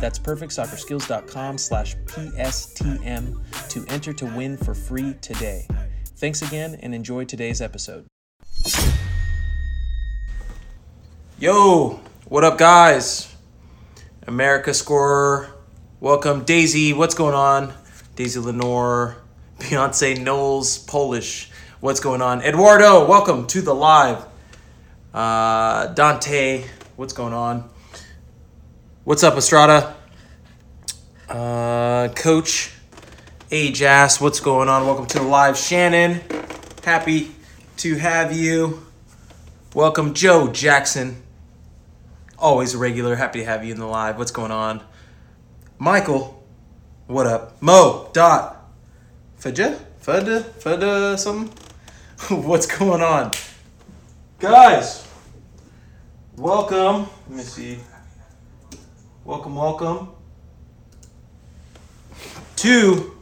That's perfectsoccerskills.com slash PSTM to enter to win for free today. Thanks again and enjoy today's episode. Yo, what up, guys? America scorer. Welcome, Daisy. What's going on? Daisy Lenore, Beyonce Knowles, Polish. What's going on? Eduardo, welcome to the live. Uh, Dante, what's going on? What's up, Estrada? Uh, Coach Ajas, what's going on? Welcome to the live. Shannon, happy to have you. Welcome, Joe Jackson. Always a regular. Happy to have you in the live. What's going on? Michael, what up? Mo, Dot, Fudja, Fudda, Fudda, something? what's going on? Guys, welcome. Let me see. Welcome, welcome to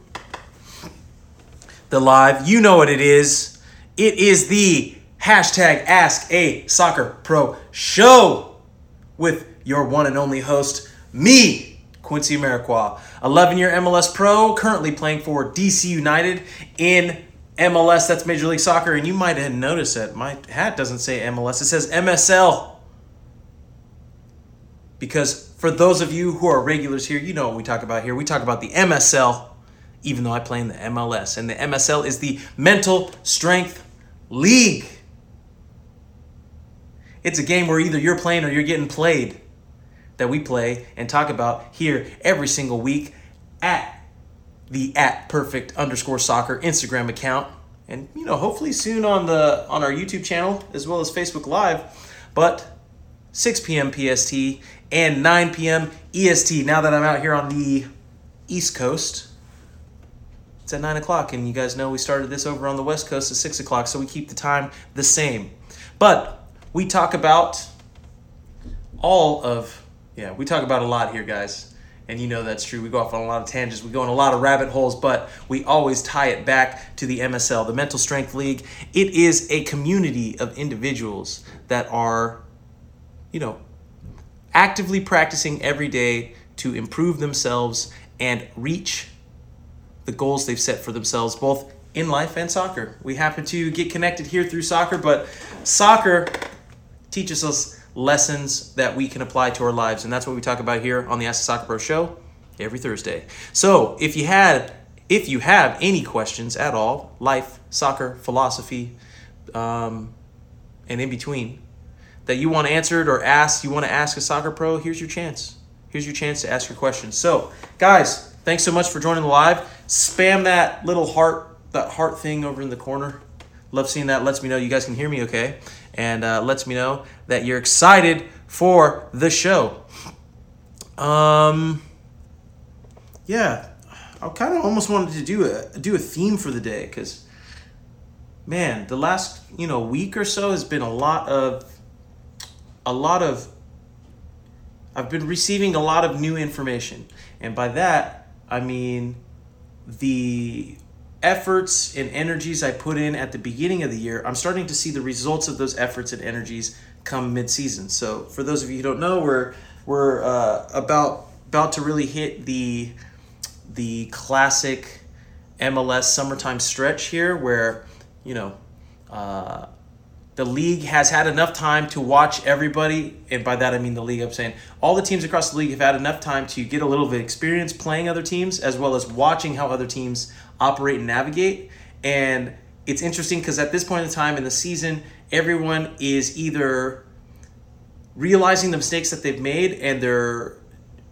the live. You know what it is. It is the hashtag Ask a Soccer Pro show with your one and only host, me, Quincy Amarikwa, 11 year MLS pro, currently playing for DC United in MLS, that's Major League Soccer. And you might have noticed that my hat doesn't say MLS, it says MSL. Because for those of you who are regulars here, you know what we talk about here. We talk about the MSL, even though I play in the MLS. And the MSL is the Mental Strength League. It's a game where either you're playing or you're getting played that we play and talk about here every single week at the at perfect underscore soccer Instagram account. And you know, hopefully soon on the on our YouTube channel as well as Facebook Live. But 6 p.m. PST and 9 p.m. EST. Now that I'm out here on the East Coast, it's at 9 o'clock, and you guys know we started this over on the West Coast at 6 o'clock, so we keep the time the same. But we talk about all of, yeah, we talk about a lot here, guys. And you know that's true. We go off on a lot of tangents. We go in a lot of rabbit holes, but we always tie it back to the MSL, the Mental Strength League. It is a community of individuals that are, you know, actively practicing every day to improve themselves and reach the goals they've set for themselves, both in life and soccer. We happen to get connected here through soccer, but soccer teaches us lessons that we can apply to our lives, and that's what we talk about here on the Ask the Soccer Pro show every Thursday. So, if you had if you have any questions at all, life, soccer, philosophy, um, and in between, that you want answered or asked, you want to ask a soccer pro, here's your chance. Here's your chance to ask your questions. So, guys, thanks so much for joining the live. Spam that little heart, that heart thing over in the corner. Love seeing that. Lets me know you guys can hear me okay, and uh, lets me know that you're excited for the show. Um, yeah, I kind of almost wanted to do a do a theme for the day because, man, the last you know week or so has been a lot of a lot of I've been receiving a lot of new information. And by that, I mean the efforts and energies I put in at the beginning of the year, I'm starting to see the results of those efforts and energies come mid-season. So for those of you who don't know, we're we're uh, about about to really hit the the classic MLS summertime stretch here, where you know uh, the league has had enough time to watch everybody, and by that I mean the league. I'm saying all the teams across the league have had enough time to get a little bit of experience playing other teams, as well as watching how other teams operate and navigate. And it's interesting because at this point in time in the season, everyone is either realizing the mistakes that they've made and they're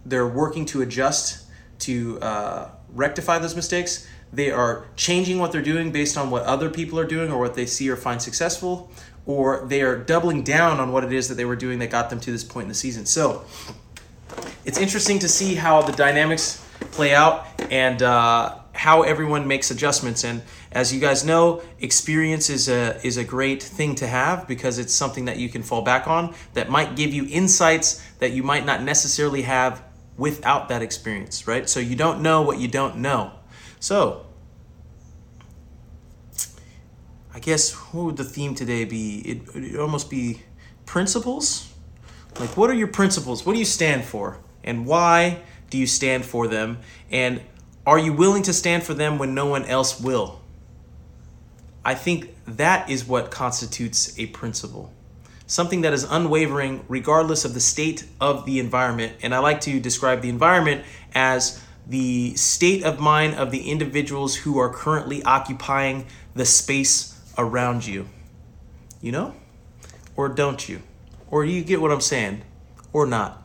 they're working to adjust to uh, rectify those mistakes. They are changing what they're doing based on what other people are doing or what they see or find successful, or they are doubling down on what it is that they were doing that got them to this point in the season. So it's interesting to see how the dynamics play out. and uh, how everyone makes adjustments. And as you guys know, experience is a is a great thing to have because it's something that you can fall back on that might give you insights that you might not necessarily have without that experience, right? So you don't know what you don't know. So I guess what would the theme today be? It would almost be principles. Like, what are your principles? What do you stand for? And why do you stand for them? And are you willing to stand for them when no one else will? I think that is what constitutes a principle. Something that is unwavering regardless of the state of the environment. And I like to describe the environment as the state of mind of the individuals who are currently occupying the space around you. You know? Or don't you? Or you get what I'm saying? Or not?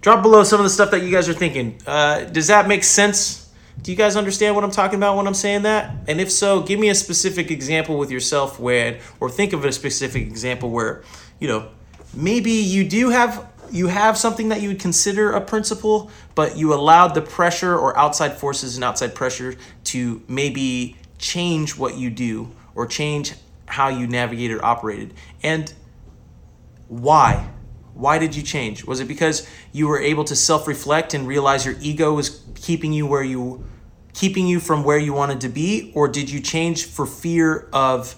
Drop below some of the stuff that you guys are thinking. Uh, does that make sense? Do you guys understand what I'm talking about when I'm saying that? And if so, give me a specific example with yourself where, or think of a specific example where, you know, maybe you do have you have something that you would consider a principle, but you allowed the pressure or outside forces and outside pressure to maybe change what you do or change how you navigated or operated. And why? Why did you change? Was it because you were able to self-reflect and realize your ego was keeping you where you keeping you from where you wanted to be or did you change for fear of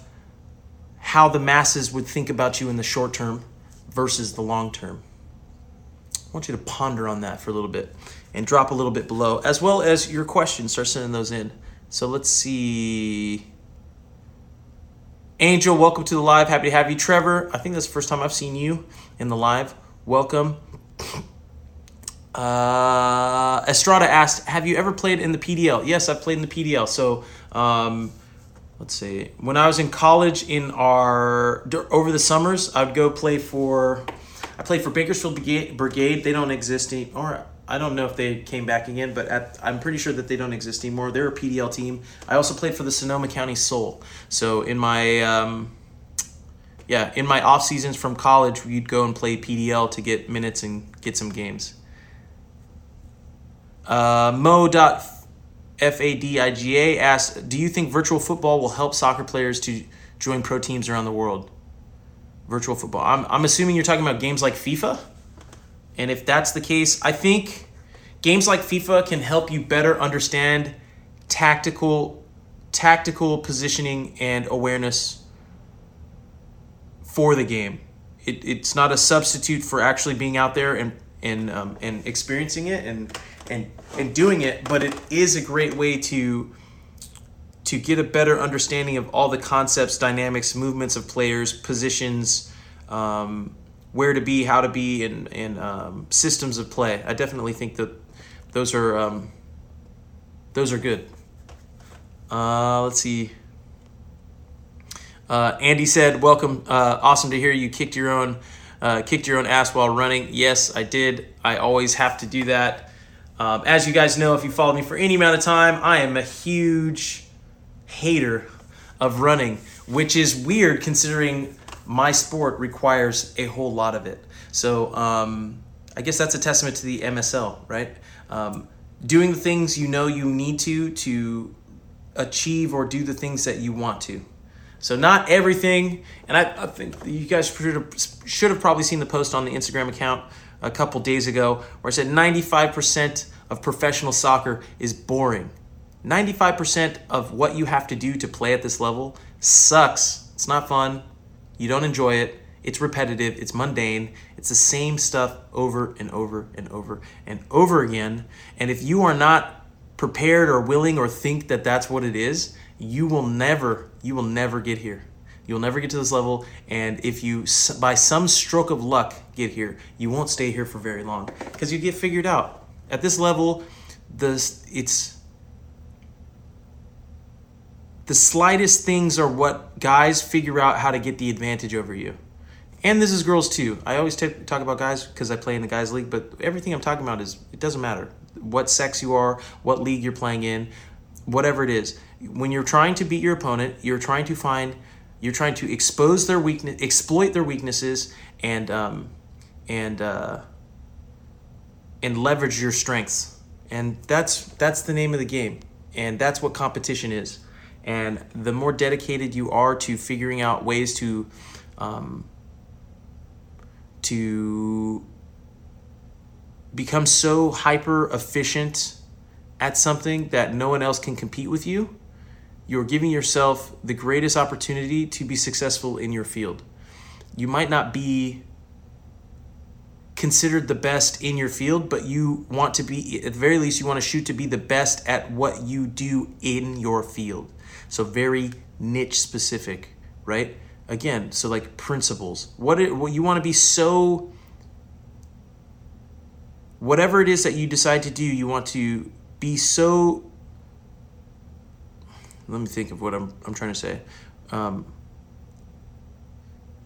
how the masses would think about you in the short term versus the long term? I want you to ponder on that for a little bit and drop a little bit below as well as your questions start sending those in. So let's see Angel, welcome to the live. Happy to have you. Trevor, I think that's the first time I've seen you in the live. Welcome. Uh, Estrada asked, "Have you ever played in the PDL?" Yes, I've played in the PDL. So, um, let's see. When I was in college, in our over the summers, I'd go play for. I played for Bakersfield Brigade. They don't exist anymore. I don't know if they came back again, but at, I'm pretty sure that they don't exist anymore. They're a PDL team. I also played for the Sonoma County Sol. So in my um, yeah, in my off seasons from college, we'd go and play PDL to get minutes and get some games. Uh, Mo.fadiga asked, "Do you think virtual football will help soccer players to join pro teams around the world?" Virtual football. I'm I'm assuming you're talking about games like FIFA. And if that's the case, I think games like FIFA can help you better understand tactical tactical positioning and awareness for the game. It, it's not a substitute for actually being out there and and um, and experiencing it and and and doing it, but it is a great way to to get a better understanding of all the concepts, dynamics, movements of players, positions, um, where to be, how to be, and and um, systems of play. I definitely think that those are um, those are good. Uh, let's see. Uh, Andy said, "Welcome, uh, awesome to hear you kicked your own uh, kicked your own ass while running." Yes, I did. I always have to do that. Um, as you guys know, if you follow me for any amount of time, I am a huge hater of running, which is weird considering my sport requires a whole lot of it. So um, I guess that's a testament to the MSL, right? Um, doing the things you know you need to to achieve or do the things that you want to. So not everything, and I, I think you guys should have, should have probably seen the post on the Instagram account a couple days ago where I said 95% of professional soccer is boring. 95% of what you have to do to play at this level sucks. It's not fun. You don't enjoy it. It's repetitive, it's mundane, it's the same stuff over and over and over and over again. And if you are not prepared or willing or think that that's what it is, you will never, you will never get here. You'll never get to this level. And if you, by some stroke of luck, get here, you won't stay here for very long because you get figured out. At this level, this it's the slightest things are what guys figure out how to get the advantage over you. And this is girls too. I always t- talk about guys because I play in the guys league, but everything I'm talking about is it doesn't matter what sex you are, what league you're playing in, whatever it is. When you're trying to beat your opponent, you're trying to find, you're trying to expose their weakness, exploit their weaknesses, and um, and uh, and leverage your strengths And that's that's the name of the game. And that's what competition is. And the more dedicated you are to figuring out ways to um, to become so hyper efficient at something that no one else can compete with you, you're giving yourself the greatest opportunity to be successful in your field. You might not be considered the best in your field, but you want to be, at the very least, you want to shoot to be the best at what you do in your field. So, very niche specific, right? Again, so like principles. What, it, what you want to be so, whatever it is that you decide to do, you want to be so let me think of what I'm, I'm trying to say. Um,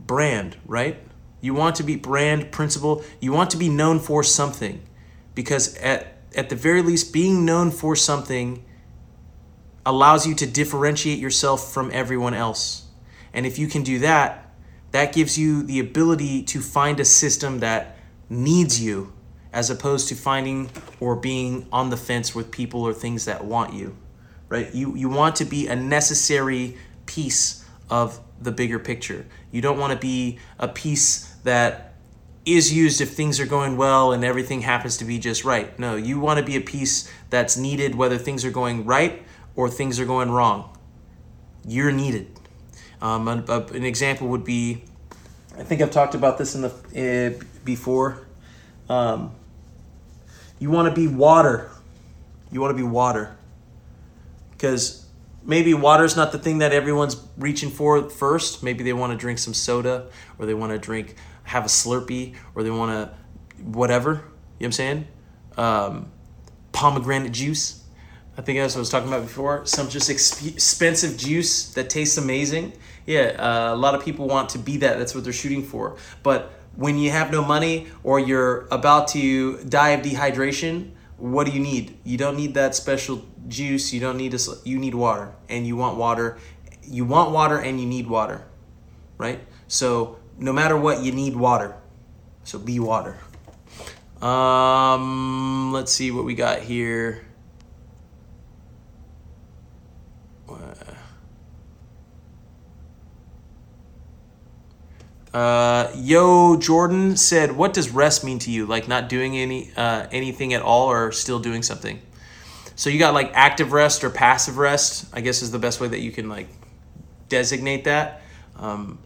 brand, right? You want to be brand principle. You want to be known for something because at, at the very least, being known for something allows you to differentiate yourself from everyone else. And if you can do that, that gives you the ability to find a system that needs you as opposed to finding or being on the fence with people or things that want you right? You, you want to be a necessary piece of the bigger picture. You don't want to be a piece that is used if things are going well and everything happens to be just right. No, you want to be a piece that's needed whether things are going right or things are going wrong. You're needed. Um, an, an example would be, I think I've talked about this in the uh, before. Um, you want to be water. You want to be water because maybe water's not the thing that everyone's reaching for first. Maybe they want to drink some soda or they want to drink, have a Slurpee or they want to, whatever. You know what I'm saying? Um, pomegranate juice. I think that's what I was talking about before. Some just exp- expensive juice that tastes amazing. Yeah, uh, a lot of people want to be that. That's what they're shooting for. But when you have no money or you're about to die of dehydration, what do you need? You don't need that special juice. You don't need to. You need water, and you want water. You want water, and you need water, right? So no matter what, you need water. So be water. Um, let's see what we got here. Uh, Yo Jordan said, "What does rest mean to you? Like not doing any uh, anything at all, or still doing something?" So you got like active rest or passive rest. I guess is the best way that you can like designate that. Um,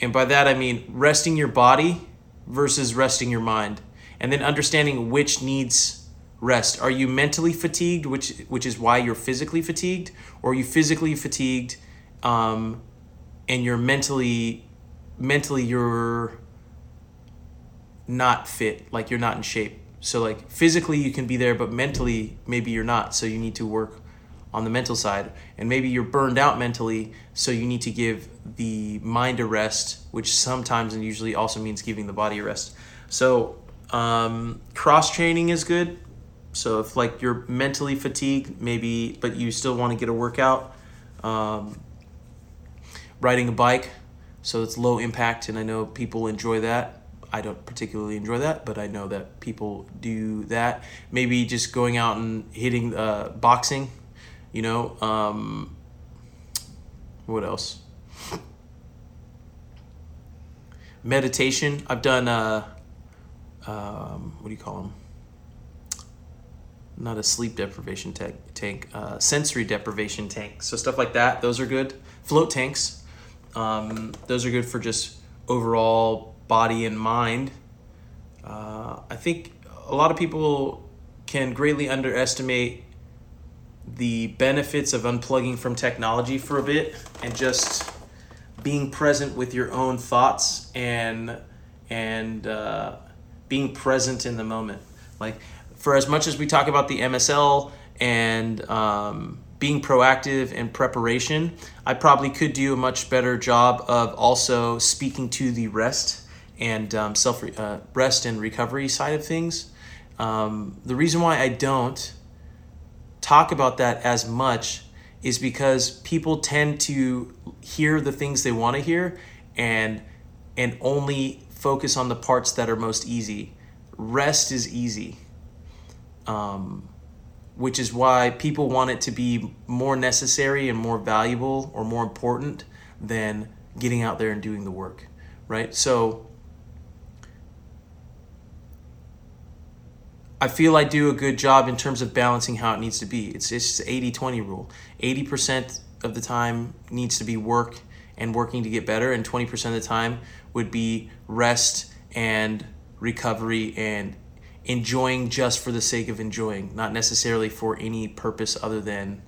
and by that I mean resting your body versus resting your mind, and then understanding which needs rest. Are you mentally fatigued, which which is why you're physically fatigued, or are you physically fatigued, um, and you're mentally mentally you're not fit, like you're not in shape. So like physically you can be there, but mentally maybe you're not. So you need to work on the mental side, and maybe you're burned out mentally. So you need to give the mind a rest, which sometimes and usually also means giving the body a rest. So um, cross training is good. So if like you're mentally fatigued, maybe, but you still want to get a workout, um, riding a bike so it's low impact, and I know people enjoy that. I don't particularly enjoy that, but I know that people do that. Maybe just going out and hitting uh, boxing, you know. Um, what else? Meditation. I've done. Uh, um, what do you call them? Not a sleep deprivation tank. Tank. Uh, sensory deprivation tank. So stuff like that. Those are good. Float tanks um, those are good for just overall body and mind. Uh, I think a lot of people can greatly underestimate the benefits of unplugging from technology for a bit and just being present with your own thoughts and and uh, being present in the moment. Like for as much as we talk about the MSL and um, being proactive and preparation, I probably could do a much better job of also speaking to the rest and um, self uh, rest and recovery side of things. Um, the reason why I don't talk about that as much is because people tend to hear the things they want to hear and and only focus on the parts that are most easy. Rest is easy Um, which is why people want it to be more necessary and more valuable or more important than getting out there and doing the work, right? So I feel I do a good job in terms of balancing how it needs to be. It's it's 80-20 rule. 80% of the time needs to be work and working to get better and 20% of the time would be rest and recovery and enjoying just for the sake of enjoying, not necessarily for any purpose other than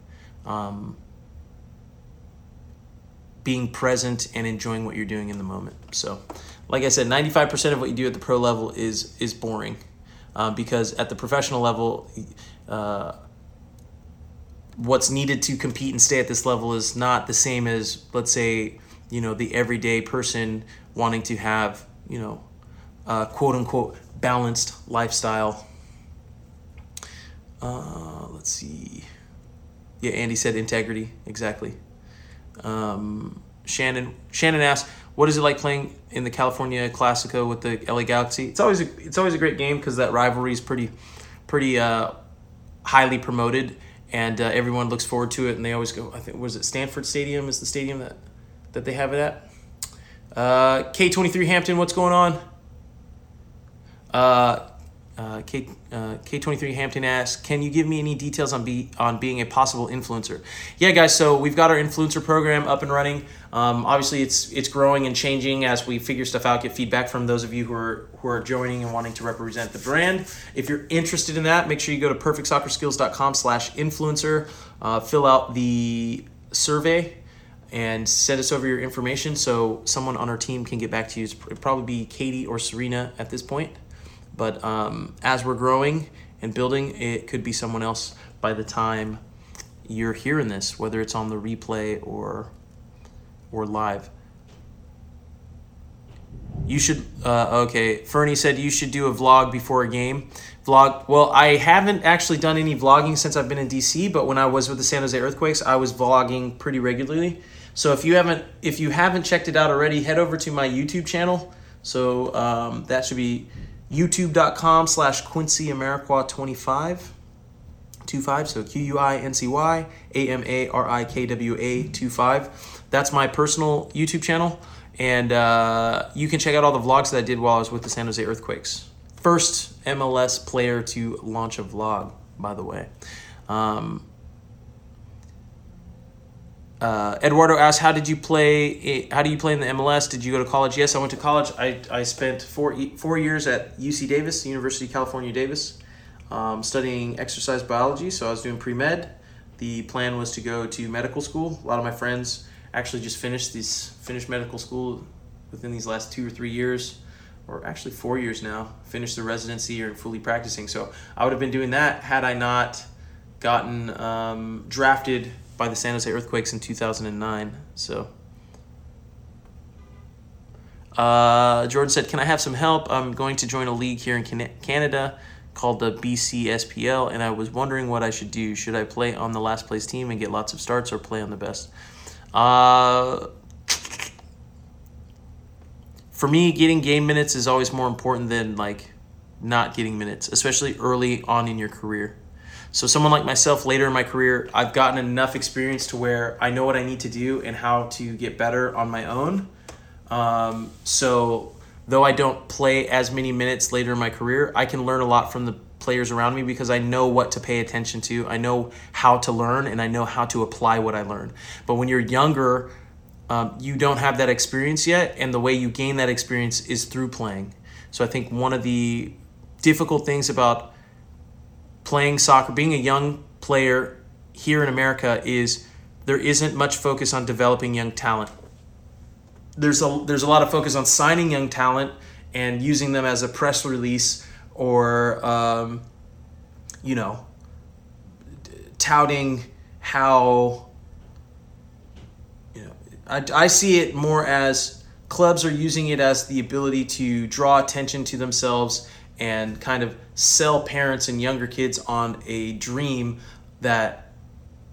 um, being present and enjoying what you're doing in the moment. So, like I said, 95% of what you do at the pro level is is boring, uh, because at the professional level, uh, what's needed to compete and stay at this level is not the same as, let's say, you know, the everyday person wanting to have, you know, uh, quote unquote balanced lifestyle. Uh, let's see. Yeah, Andy said integrity. Exactly. Um, Shannon Shannon asked, "What is it like playing in the California Clasico with the LA Galaxy?" It's always a, it's always a great game because that rivalry is pretty pretty uh, highly promoted, and uh, everyone looks forward to it. And they always go. I think was it Stanford Stadium is the stadium that that they have it at. Uh, K twenty three Hampton, what's going on? Uh, uh, K uh, twenty three Hampton asks, "Can you give me any details on be on being a possible influencer?" Yeah, guys. So we've got our influencer program up and running. Um, obviously, it's it's growing and changing as we figure stuff out. Get feedback from those of you who are who are joining and wanting to represent the brand. If you're interested in that, make sure you go to perfectsoccerskills.com/influencer. Uh, fill out the survey and send us over your information so someone on our team can get back to you. It'd probably be Katie or Serena at this point. But um, as we're growing and building, it could be someone else by the time you're hearing this, whether it's on the replay or or live. You should. Uh, okay, Fernie said you should do a vlog before a game. Vlog. Well, I haven't actually done any vlogging since I've been in DC, but when I was with the San Jose Earthquakes, I was vlogging pretty regularly. So if you haven't if you haven't checked it out already, head over to my YouTube channel. So um, that should be youtube.com slash Quincy Amarikwa 25. 25, so Q U I N C Y A M A R I K W A 25. That's my personal YouTube channel, and uh, you can check out all the vlogs that I did while I was with the San Jose Earthquakes. First MLS player to launch a vlog, by the way. Um, uh, Eduardo asked, "How did you play? How do you play in the MLS? Did you go to college?" Yes, I went to college. I, I spent four four years at UC Davis, University of California, Davis, um, studying exercise biology. So I was doing pre med. The plan was to go to medical school. A lot of my friends actually just finished this finished medical school within these last two or three years, or actually four years now. Finished the residency or fully practicing. So I would have been doing that had I not gotten um, drafted by the San Jose Earthquakes in 2009. So, uh, Jordan said, "Can I have some help? I'm going to join a league here in Canada called the BCSPL, and I was wondering what I should do. Should I play on the last place team and get lots of starts, or play on the best?" Uh, for me, getting game minutes is always more important than like not getting minutes, especially early on in your career. So someone like myself later in my career, I've gotten enough experience to where I know what I need to do and how to get better on my own. Um, so though I don't play as many minutes later in my career, I can learn a lot from the players around me because I know what to pay attention to. I know how to learn and I know how to apply what I learn. But when you're younger, um, you don't have that experience yet, and the way you gain that experience is through playing. So I think one of the difficult things about playing soccer, being a young player here in America is there isn't much focus on developing young talent. There's a there's a lot of focus on signing young talent and using them as a press release or um, you know touting how you know I, I see it more as clubs are using it as the ability to draw attention to themselves and kind of sell parents and younger kids on a dream that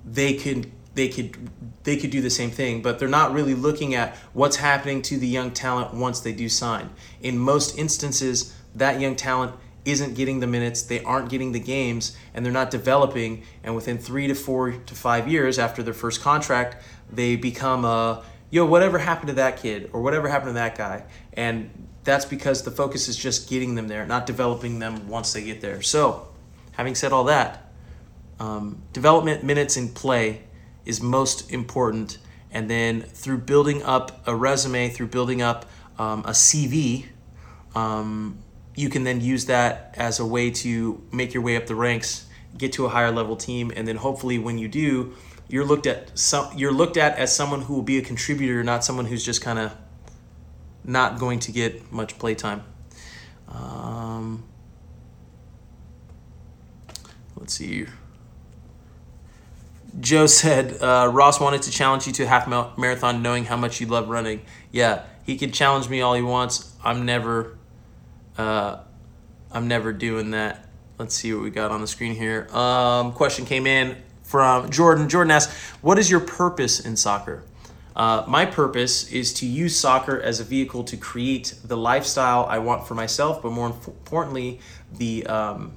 they could they could they could do the same thing but they're not really looking at what's happening to the young talent once they do sign in most instances that young talent isn't getting the minutes, they aren't getting the games, and they're not developing. And within three to four to five years after their first contract, they become a yo, whatever happened to that kid or whatever happened to that guy. And that's because the focus is just getting them there, not developing them once they get there. So, having said all that, um, development minutes in play is most important. And then through building up a resume, through building up um, a CV, um, you can then use that as a way to make your way up the ranks, get to a higher level team, and then hopefully when you do, you're looked at some you're looked at as someone who will be a contributor, not someone who's just kind of not going to get much playtime. Um, let's see. Joe said uh, Ross wanted to challenge you to a half marathon, knowing how much you love running. Yeah, he can challenge me all he wants. I'm never, uh, I'm never doing that. Let's see what we got on the screen here. Um, question came in from Jordan. Jordan asked, "What is your purpose in soccer?" Uh, my purpose is to use soccer as a vehicle to create the lifestyle I want for myself, but more importantly, the um,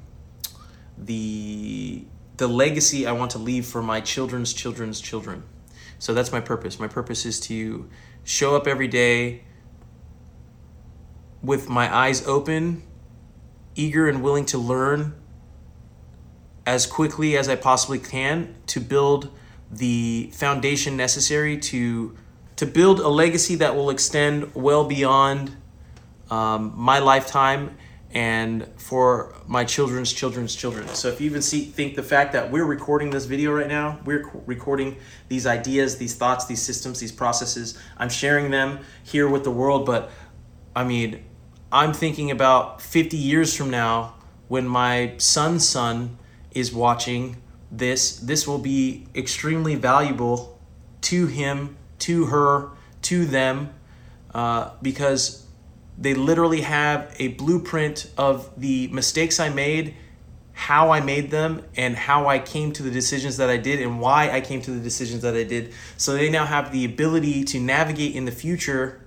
the the legacy I want to leave for my children's children's children. So that's my purpose. My purpose is to show up every day with my eyes open, eager and willing to learn as quickly as I possibly can to build the foundation necessary to to build a legacy that will extend well beyond um, my lifetime and for my children's children's children. So if you even see think the fact that we're recording this video right now, we're recording these ideas, these thoughts, these systems, these processes. I'm sharing them here with the world, but I mean, I'm thinking about 50 years from now when my son's son is watching this, this will be extremely valuable to him, to her, to them, uh, because they literally have a blueprint of the mistakes I made, how I made them, and how I came to the decisions that I did, and why I came to the decisions that I did. So they now have the ability to navigate in the future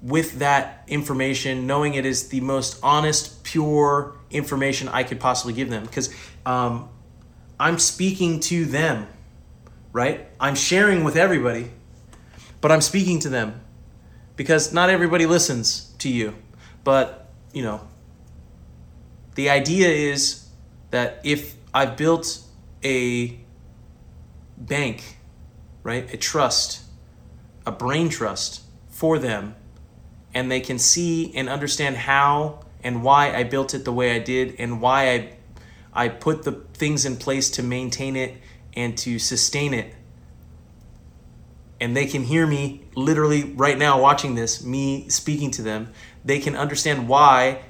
with that information, knowing it is the most honest, pure information I could possibly give them. Because um, I'm speaking to them, right? I'm sharing with everybody, but I'm speaking to them because not everybody listens to you. But, you know, the idea is that if I've built a bank, right, a trust, a brain trust for them, and they can see and understand how and why I built it the way I did and why I I put the things in place to maintain it and to sustain it. And they can hear me literally right now watching this, me speaking to them. They can understand why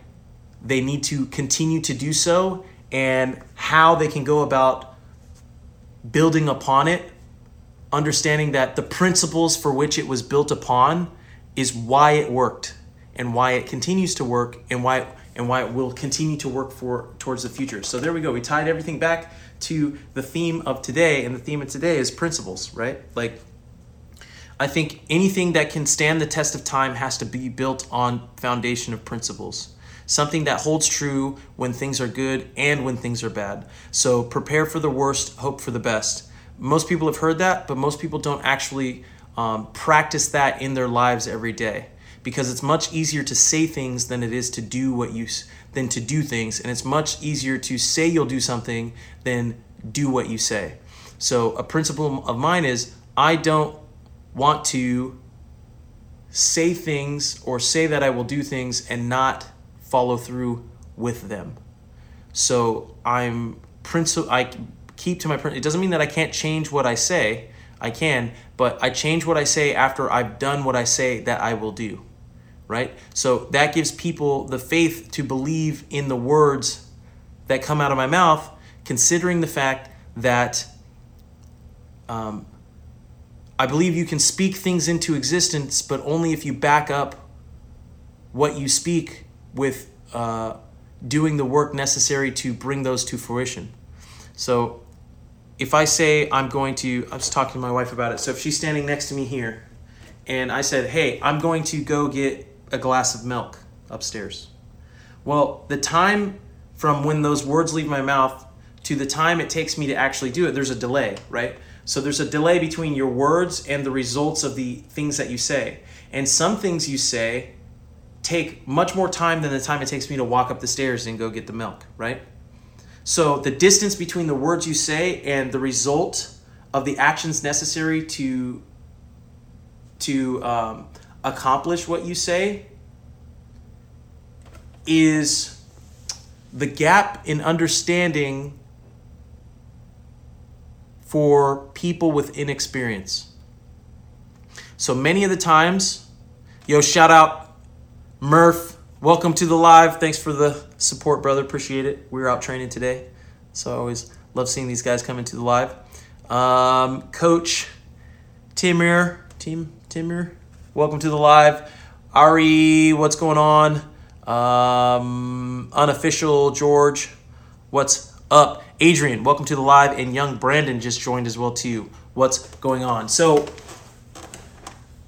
they need to continue to do so and how they can go about building upon it, understanding that the principles for which it was built upon is why it worked and why it continues to work and why and why it will continue to work for towards the future. So there we go. We tied everything back to the theme of today, and the theme of today is principles, right? Like I think anything that can stand the test of time has to be built on foundation of principles. Something that holds true when things are good and when things are bad. So prepare for the worst, hope for the best. Most people have heard that, but most people don't actually um, practice that in their lives every day because it's much easier to say things than it is to do what you than to do things and it's much easier to say you'll do something than do what you say. So a principle of mine is i don't want to say things or say that i will do things and not follow through with them. So i'm principle i keep to my principle it doesn't mean that i can't change what i say i can but i change what i say after i've done what i say that i will do right? So that gives people the faith to believe in the words that come out of my mouth, considering the fact that um, I believe you can speak things into existence, but only if you back up what you speak with uh, doing the work necessary to bring those to fruition. So if I say I'm going to, I was talking to my wife about it. So if she's standing next to me here, and I said, hey, I'm going to go get a glass of milk upstairs. Well, the time from when those words leave my mouth to the time it takes me to actually do it, there's a delay, right? So there's a delay between your words and the results of the things that you say. And some things you say take much more time than the time it takes me to walk up the stairs and go get the milk, right? So the distance between the words you say and the result of the actions necessary to to um, accomplish what you say is the gap in understanding for people with inexperience. So many of the times, yo, shout out Murph, welcome to the live. Thanks for the support, brother. Appreciate it. We were out training today, so I always love seeing these guys come into the live. Um, Coach Timir, Team Timir, welcome to the live. Ari, what's going on? Um, unofficial George, what's up? Adrian, welcome to the live, and young Brandon just joined as well too. What's going on? So,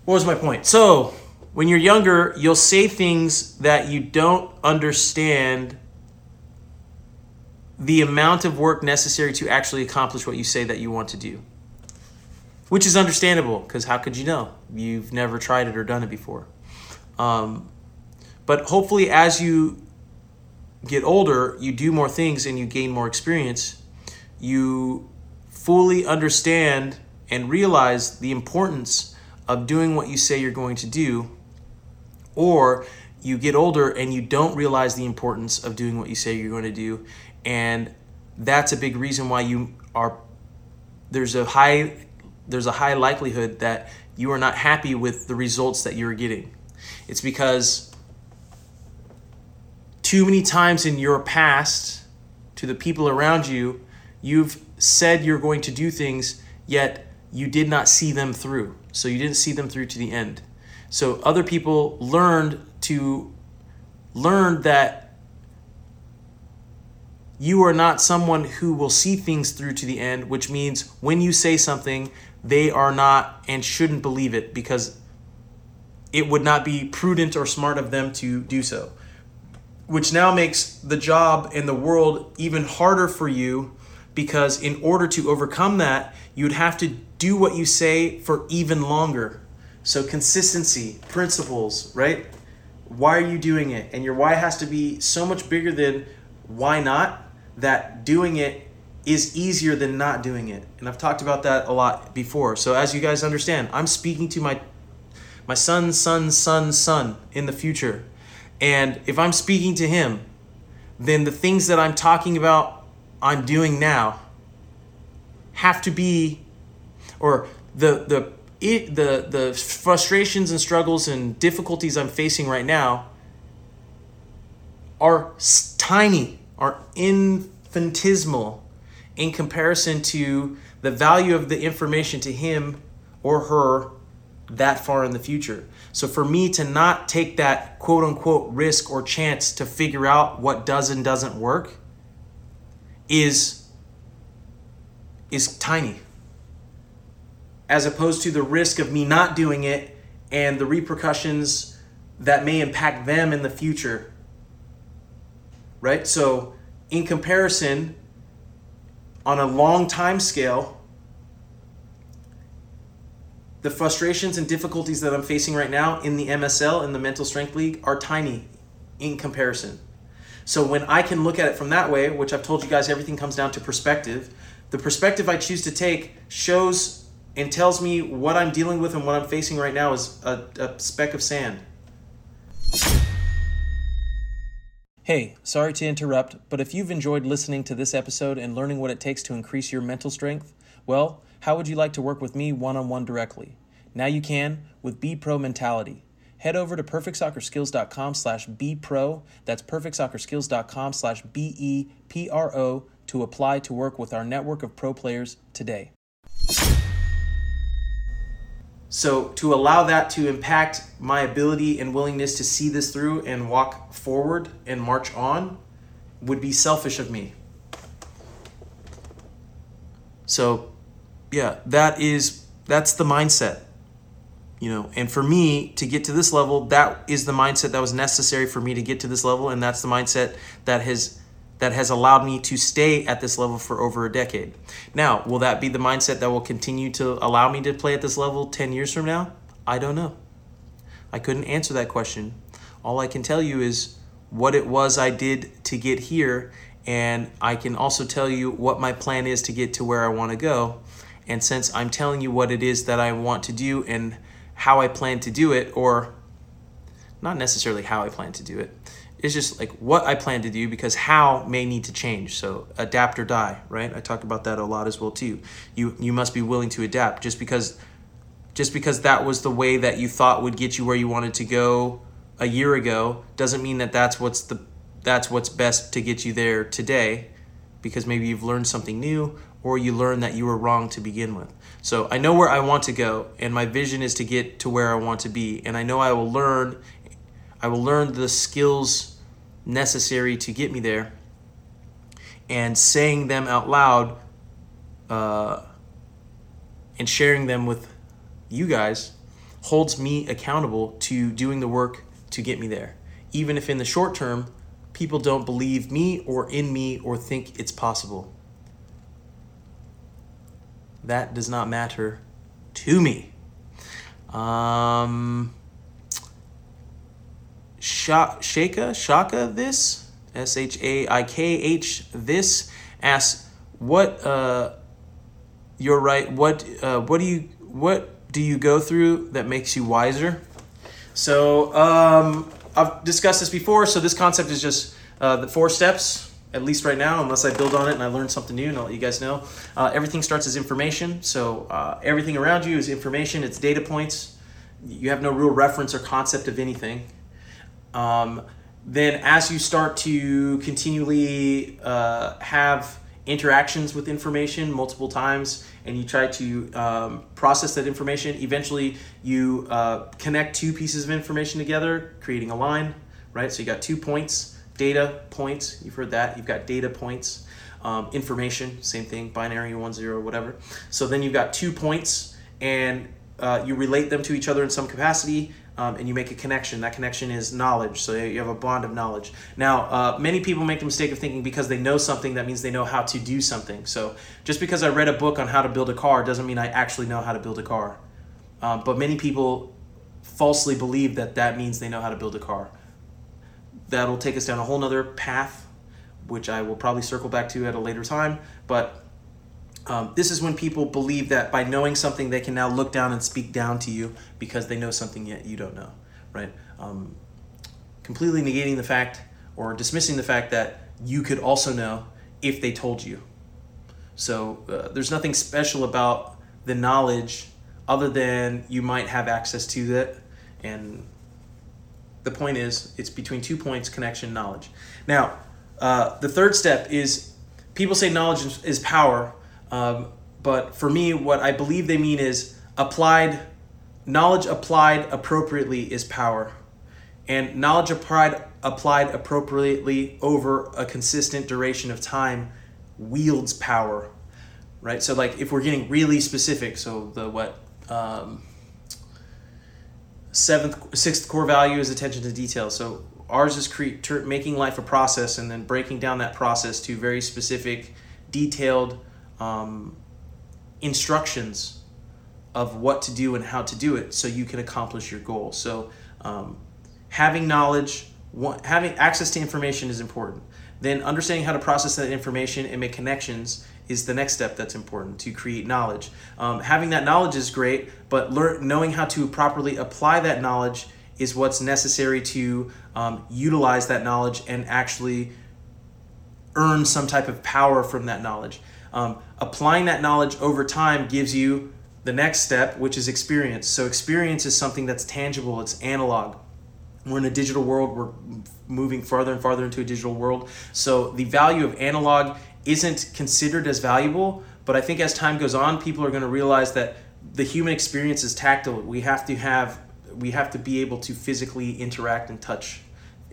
what was my point? So, when you're younger, you'll say things that you don't understand the amount of work necessary to actually accomplish what you say that you want to do. Which is understandable, because how could you know? You've never tried it or done it before. Um, but hopefully, as you get older, you do more things and you gain more experience, you fully understand and realize the importance of doing what you say you're going to do, or you get older and you don't realize the importance of doing what you say you're going to do, and that's a big reason why you are there's a high there's a high likelihood that you are not happy with the results that you're getting. It's because too many times in your past to the people around you, you've said you're going to do things, yet you did not see them through. So you didn't see them through to the end. So other people learned to learn that you are not someone who will see things through to the end, which means when you say something, they are not and shouldn't believe it because it would not be prudent or smart of them to do so which now makes the job in the world even harder for you because in order to overcome that, you'd have to do what you say for even longer. So, consistency, principles, right? Why are you doing it? And your why has to be so much bigger than why not that doing it is easier than not doing it. And I've talked about that a lot before. So, as you guys understand, I'm speaking to my my son, son, son, son in the future. And if I'm speaking to him, then the things that I'm talking about, I'm doing now, have to be, or the the it, the the frustrations and struggles and difficulties I'm facing right now are tiny, are infinitesimal in comparison to the value of the information to him or her that far in the future. So for me to not take that quote unquote risk or chance to figure out what does and doesn't work is is tiny. As opposed to the risk of me not doing it and the repercussions that may impact them in the future. Right? So in comparison on a long time scale, the frustrations and difficulties that I'm facing right now in the MSL in the Mental Strength League are tiny in comparison. So when I can look at it from that way, which I've told you guys everything comes down to perspective, the perspective I choose to take shows and tells me what I'm dealing with and what I'm facing right now is a, a speck of sand. Hey, sorry to interrupt, but if you've enjoyed listening to this episode and learning what it takes to increase your mental strength, well, how would you like to work with me one on one directly? Now you can with B Pro Mentality. Head over to perfectsoccerskills.com slash be pro. That's perfectsoccerskills.com slash B E P R O to apply to work with our network of pro players today. So, to allow that to impact my ability and willingness to see this through and walk forward and march on would be selfish of me. So, yeah, that is that's the mindset. you know and for me to get to this level that is the mindset that was necessary for me to get to this level and that's the mindset that has that has allowed me to stay at this level for over a decade. Now will that be the mindset that will continue to allow me to play at this level 10 years from now? I don't know. I couldn't answer that question. All i can tell you is what it was i did to get here and i can also tell you what my plan is to get to where i want to go. And since i'm telling you what it is that i want to do and how I plan to do it, or not necessarily how I plan to do it. It's just like what I plan to do because how may need to change. So adapt or die, right? I talk about that a lot as well too. You you must be willing to adapt just because just because that was the way that you thought would get you where you wanted to go a year ago doesn't mean that that's what's the that's what's best to get you there today because maybe you've learned something new or you learn that you were wrong to begin with. So I know where I want to go, and my vision is to get to where I want to be. And I know I will learn, I will learn the skills necessary to get me there. And saying them out loud, uh, and sharing them with you guys holds me accountable to doing the work to get me there. Even if in the short term, people don't believe me or in me or think it's possible that does not matter to me. Um, Shaka, Shaka, this, S H A I K H, this asks, what, uh, you're right, what, uh, what do you, what do you go through that makes you wiser? So, um, I've discussed this before, so this concept is just uh, the four steps at least right now, unless I build on it and I learn something new, and I'll let you guys know. Uh, everything starts as information, so uh, everything around you is information. It's data points. You have no real reference or concept of anything. Um, then, as you start to continually uh, have interactions with information multiple times, and you try to um, process that information, eventually you uh, connect two pieces of information together, creating a line. Right, so you got two points data points, you've heard that. You've got data points. Um, information, same thing, binary, one, zero, whatever. So then you've got two points and uh, you relate them to each other in some capacity um, and you make a connection. That connection is knowledge. So you have a bond of knowledge. Now, uh, many people make the mistake of thinking because they know something, that means they know how to do something. So just because I read a book on how to build a car doesn't mean I actually know how to build a car. Um, but many people falsely believe that that means they know how to build a car that'll take us down a whole nother path, which I will probably circle back to at a later time. But um, this is when people believe that by knowing something, they can now look down and speak down to you because they know something yet you don't know, right? Um, completely negating the fact or dismissing the fact that you could also know if they told you. So uh, there's nothing special about the knowledge other than you might have access to that and the point is it's between two points connection knowledge now uh, the third step is people say knowledge is power um, but for me what i believe they mean is applied knowledge applied appropriately is power. And knowledge applied applied appropriately over a consistent duration of time wields power right? So like if we're getting really specific so the what um, seventh sixth core value is attention to detail. So ours is cre- making life a process and then breaking down that process to very specific detailed um, instructions of what to do and how to do it so you can accomplish your goal so um, having knowledge having access to information is important then understanding how to process that information and make connections is the next step that's important to create knowledge. Um, having that knowledge is great, but learn, knowing how to properly apply that knowledge is what's necessary to um, utilize that knowledge and actually earn some type of power from that knowledge. Um, applying that knowledge over time gives you the next step, which is experience. So, experience is something that's tangible, it's analog. We're in a digital world, we're moving farther and farther into a digital world. So, the value of analog isn't considered as valuable. But I think as time goes on, people are going to realize that the human experience is tactile. We have to have we have to be able to physically interact and touch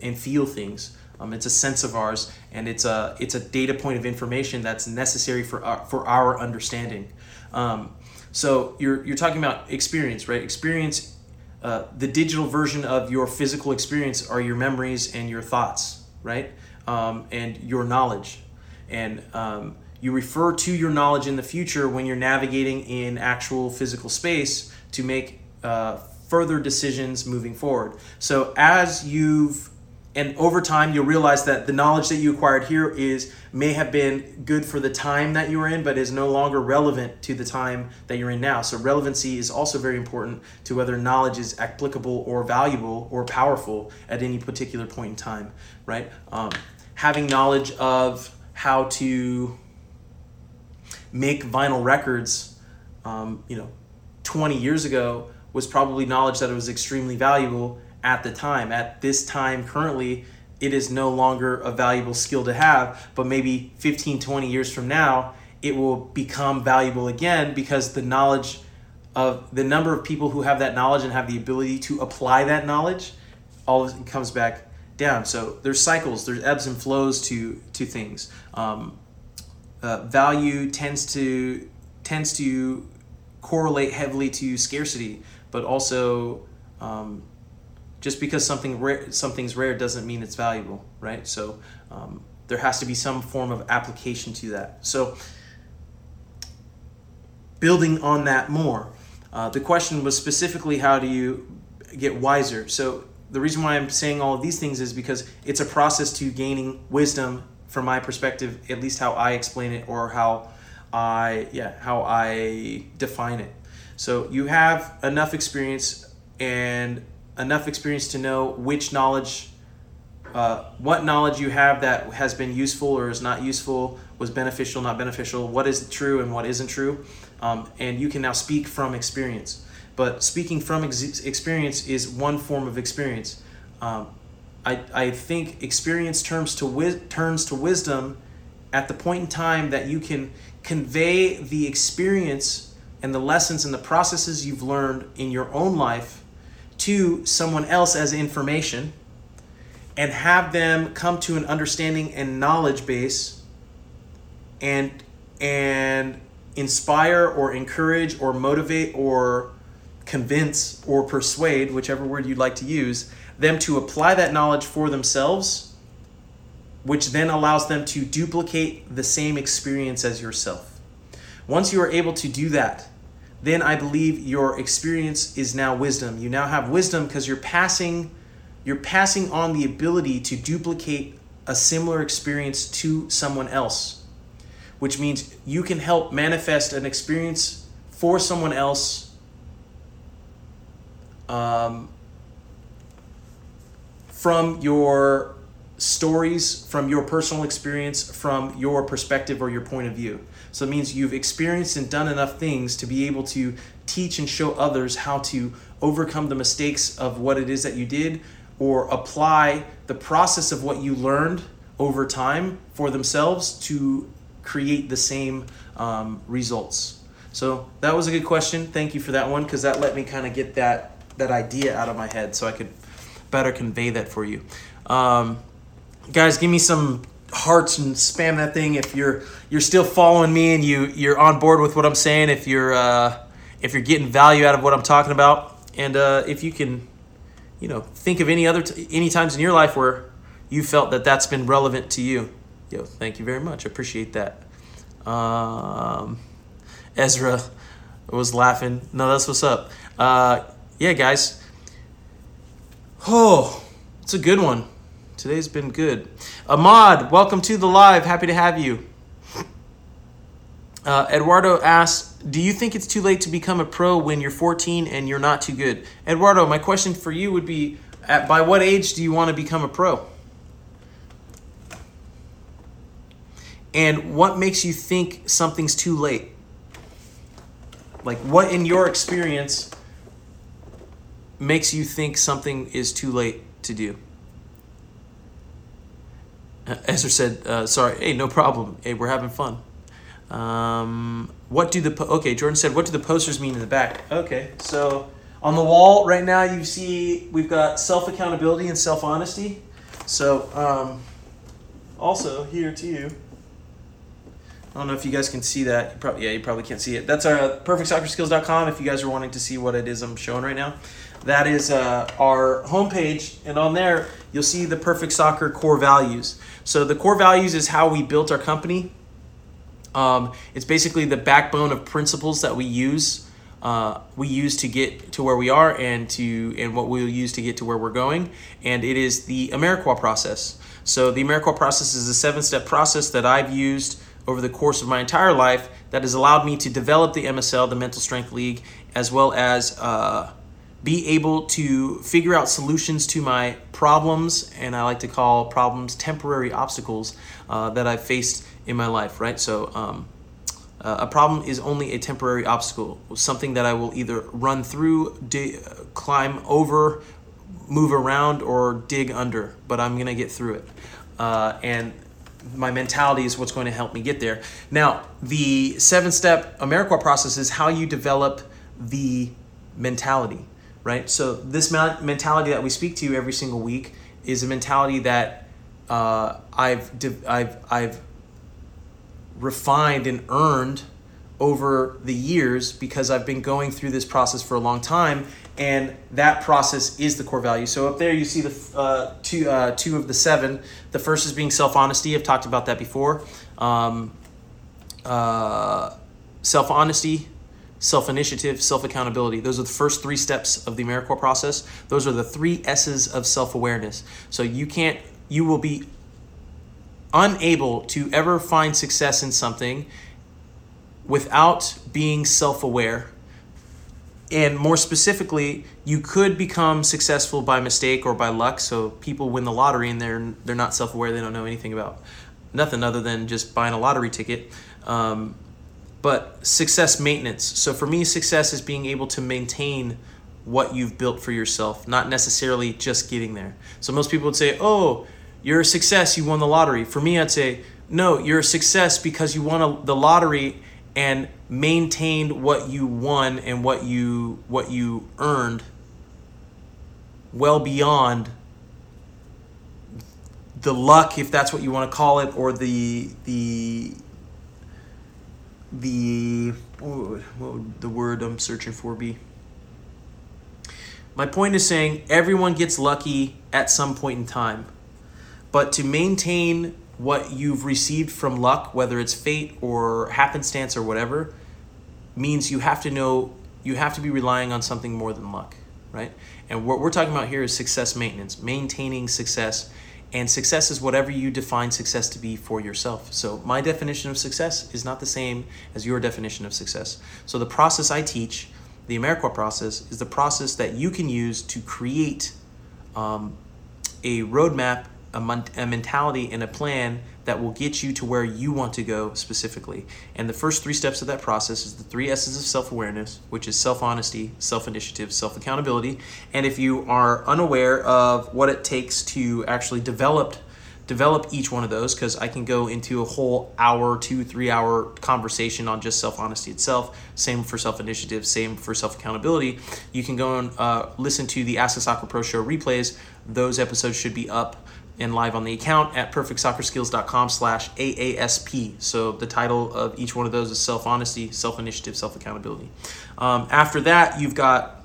and feel things. Um, it's a sense of ours, and it's a it's a data point of information that's necessary for our, for our understanding. Um, so you're you're talking about experience, right? Experience uh, the digital version of your physical experience are your memories and your thoughts, right? Um, and your knowledge. And um, you refer to your knowledge in the future when you're navigating in actual physical space to make uh, further decisions moving forward. So as you've and over time you'll realize that the knowledge that you acquired here is may have been good for the time that you were in but is no longer relevant to the time that you're in now. So relevancy is also very important to whether knowledge is applicable or valuable or powerful at any particular point in time right? Um, having knowledge of how to make vinyl records um, you know 20 years ago was probably knowledge that was extremely valuable at the time. At this time, currently, it is no longer a valuable skill to have, but maybe 15, 20 years from now, it will become valuable again because the knowledge of the number of people who have that knowledge and have the ability to apply that knowledge all comes back down. So there's cycles, there's ebbs and flows to to things. Um, uh, value tends to tends to correlate heavily to scarcity, but also um, just because something rare, something's rare doesn't mean it's valuable, right? So um, there has to be some form of application to that. So building on that more, uh, the question was specifically how do you get wiser? So the reason why I'm saying all of these things is because it's a process to gaining wisdom from my perspective, at least how I explain it or how I yeah how I define it. So you have enough experience and enough experience to know which knowledge, uh, what knowledge you have that has been useful or is not useful, was beneficial, not beneficial, what is true and what isn't true. Um, and you can now speak from experience. But speaking from ex- experience is one form of experience. Um, I, I think experience turns to, wi- turns to wisdom at the point in time that you can convey the experience and the lessons and the processes you've learned in your own life to someone else as information and have them come to an understanding and knowledge base and and inspire or encourage or motivate or convince or persuade whichever word you'd like to use them to apply that knowledge for themselves which then allows them to duplicate the same experience as yourself. Once you are able to do that then I believe your experience is now wisdom. You now have wisdom because you're passing you're passing on the ability to duplicate a similar experience to someone else, which means you can help manifest an experience for someone else um, from your stories, from your personal experience, from your perspective or your point of view. So it means you've experienced and done enough things to be able to teach and show others how to overcome the mistakes of what it is that you did or apply the process of what you learned over time for themselves to create the same um, results. So that was a good question. Thank you for that one because that let me kind of get that that idea out of my head so I could better convey that for you. Um, guys, give me some hearts and spam that thing. If you're you're still following me and you you're on board with what I'm saying if you're uh, if you're getting value out of what I'm talking about. And uh, if you can you know think of any other t- any times in your life where you felt that that's been relevant to you. Yo thank you very much. Appreciate that. Um, Ezra was laughing. No that's what's up. Uh, yeah guys. Oh it's a good one Today's been good. Ahmad, welcome to the live. Happy to have you. Uh, Eduardo asks, do you think it's too late to become a pro when you're 14 and you're not too good? Eduardo, my question for you would be, at, by what age do you want to become a pro? And what makes you think something's too late? Like, what in your experience makes you think something is too late to do? Ezra said, uh, "Sorry, hey, no problem. Hey, we're having fun." Um, what do the po- okay? Jordan said, "What do the posters mean in the back?" Okay, so on the wall right now, you see we've got self accountability and self honesty. So um, also here to you. I don't know if you guys can see that. You probably, yeah, you probably can't see it. That's our perfectsoccerskills.com if you guys are wanting to see what it is I'm showing right now. that is uh, our homepage, and on there you'll see the Perfect Soccer core values. So the core values is how we built our company. Um, it's basically the backbone of principles that we use. Uh, we use to get to where we are and to and what we'll use to get to where we're going and it is the Amarikwa process so the Amarikwa process is a seven-step process that I've used over the course of my entire life that has allowed me to develop the MSL, the Mental Strength League, as well as uh, be able to figure out solutions to my problems, and I like to call problems temporary obstacles uh, that I've faced in my life, right? So, um, uh, a problem is only a temporary obstacle, something that I will either run through, di- climb over, move around, or dig under, but I'm gonna get through it. Uh, and my mentality is what's going to help me get there. Now, the seven step Amarikwa process is how you develop the mentality, right? So, this mentality that we speak to you every single week is a mentality that uh, I've, I've, I've refined and earned over the years because I've been going through this process for a long time, and that process is the core value. So up there you see the uh, two uh, two of the seven. The first is being self honesty. I've talked about that before. Um, uh, self honesty, self initiative, self accountability. Those are the first three steps of the Amarikwa process. Those are the three S's of self awareness. So you can't, you will be unable to ever find success in something without being self aware. And more specifically, you could become successful by mistake or by luck. So people win the lottery and they're they're not self aware. They don't know anything about nothing other than just buying a lottery ticket. Um, but success maintenance. So for me, success is being able to maintain what you've built for yourself, not necessarily just getting there. So most people would say, "Oh, you're a success. You won the lottery." For me, I'd say, "No, you're a success because you won a, the lottery and maintained what you won and what you what you earned well beyond the luck if that's what you want to call it or the the the what would the word I'm searching for be my point is saying everyone gets lucky at some point in time but to maintain what you've received from luck, whether it's fate or happenstance or whatever, means you have to know you have to be relying on something more than luck, right? And what we're talking about here is success maintenance, maintaining success. And success is whatever you define success to be for yourself. So, my definition of success is not the same as your definition of success. So, the process I teach, the Amarikwa process, is the process that you can use to create um, a roadmap a, mon- a mentality and a plan that will get you to where you want to go specifically. And the first three steps of that process is the three S's of self awareness, which is self honesty, self initiative, self accountability. And if you are unaware of what it takes to actually develop develop each one of those because I can go into a whole hour, two, three hour conversation on just self honesty itself. Same for self initiative, same for self accountability. You can go and uh, listen to the Soccer Pro Show replays. Those episodes should be up and live on the account at perfectsoccerskills.com slash AASP. So the title of each one of those is self-honesty, self-initiative, self-accountability. Um, after that, you've got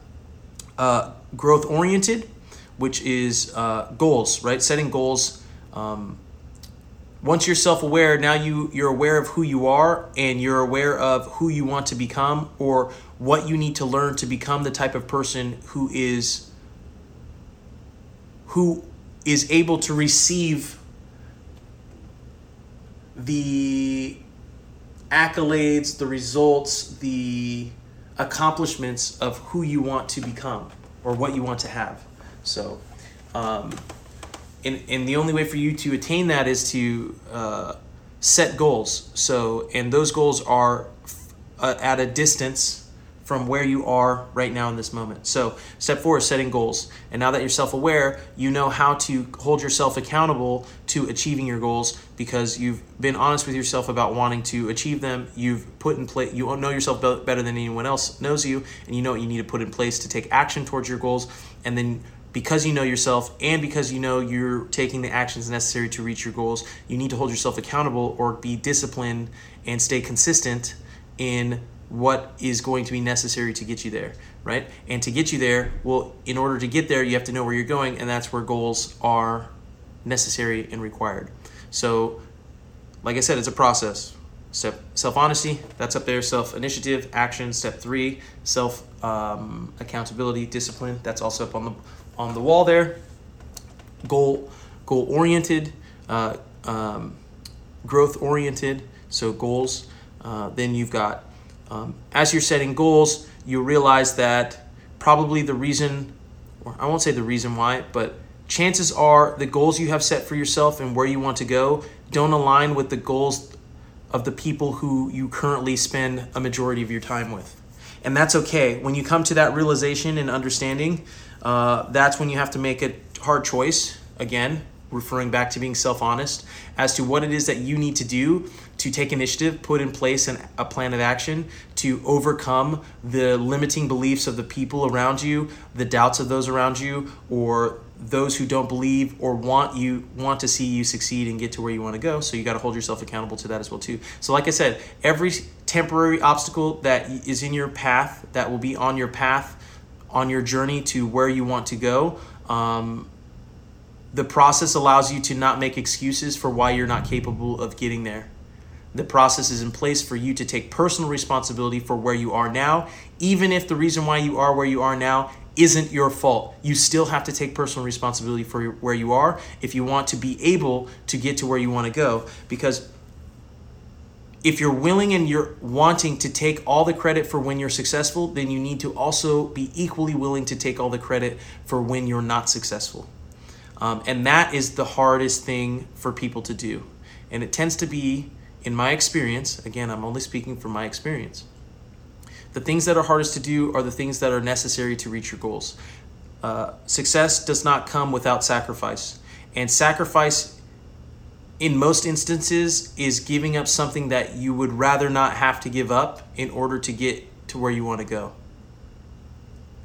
uh, growth-oriented, which is uh, goals, right? Setting goals. Um, once you're self-aware, now you, you're aware of who you are and you're aware of who you want to become or what you need to learn to become the type of person who is who is able to receive the accolades, the results, the accomplishments of who you want to become or what you want to have. So, um, and, and the only way for you to attain that is to uh, set goals. So, and those goals are uh, at a distance from where you are right now in this moment. So, step four is setting goals. And now that you're self aware, you know how to hold yourself accountable to achieving your goals because you've been honest with yourself about wanting to achieve them. You've put in place, you know yourself better than anyone else knows you, and you know what you need to put in place to take action towards your goals. And then because you know yourself and because you know you're taking the actions necessary to reach your goals, you need to hold yourself accountable or be disciplined and stay consistent in what is going to be necessary to get you there. right? And to get you there, well, in order to get there, you have to know where you're going, and that's where goals are necessary and required. So, like I said, it's a process. Step self honesty, that's up there. Self initiative, action. Step three, self um, accountability, discipline. That's also up on the on the wall there. Goal goal oriented, uh, um, growth oriented. So goals. Uh, then you've got um, as you're setting goals, you realize that probably the reason, or I won't say the reason why, but chances are the goals you have set for yourself and where you want to go don't align with the goals of the people who you currently spend a majority of your time with. And that's okay. When you come to that realization and understanding, uh, that's when you have to make a hard choice. Again, referring back to being self honest as to what it is that you need to do to take initiative, put in place an, a plan of action to overcome the limiting beliefs of the people around you, the doubts of those around you, or those who don't believe or want you want to see you succeed and get to where you want to go so you got to hold yourself accountable to that as well too so like i said every temporary obstacle that is in your path that will be on your path on your journey to where you want to go um, the process allows you to not make excuses for why you're not capable of getting there. The process is in place for you to take personal responsibility for where you are now, even if the reason why you are where you are now isn't your fault. You still have to take personal responsibility for where you are if you want to be able to get to where you want to go. Because if you're willing and you're wanting to take all the credit for when you're successful, then you need to also be equally willing to take all the credit for when you're not successful. Um, and that is the hardest thing for people to do. And it tends to be, in my experience, again, I'm only speaking from my experience, the things that are hardest to do are the things that are necessary to reach your goals. Uh, success does not come without sacrifice. And sacrifice, in most instances, is giving up something that you would rather not have to give up in order to get to where you want to go.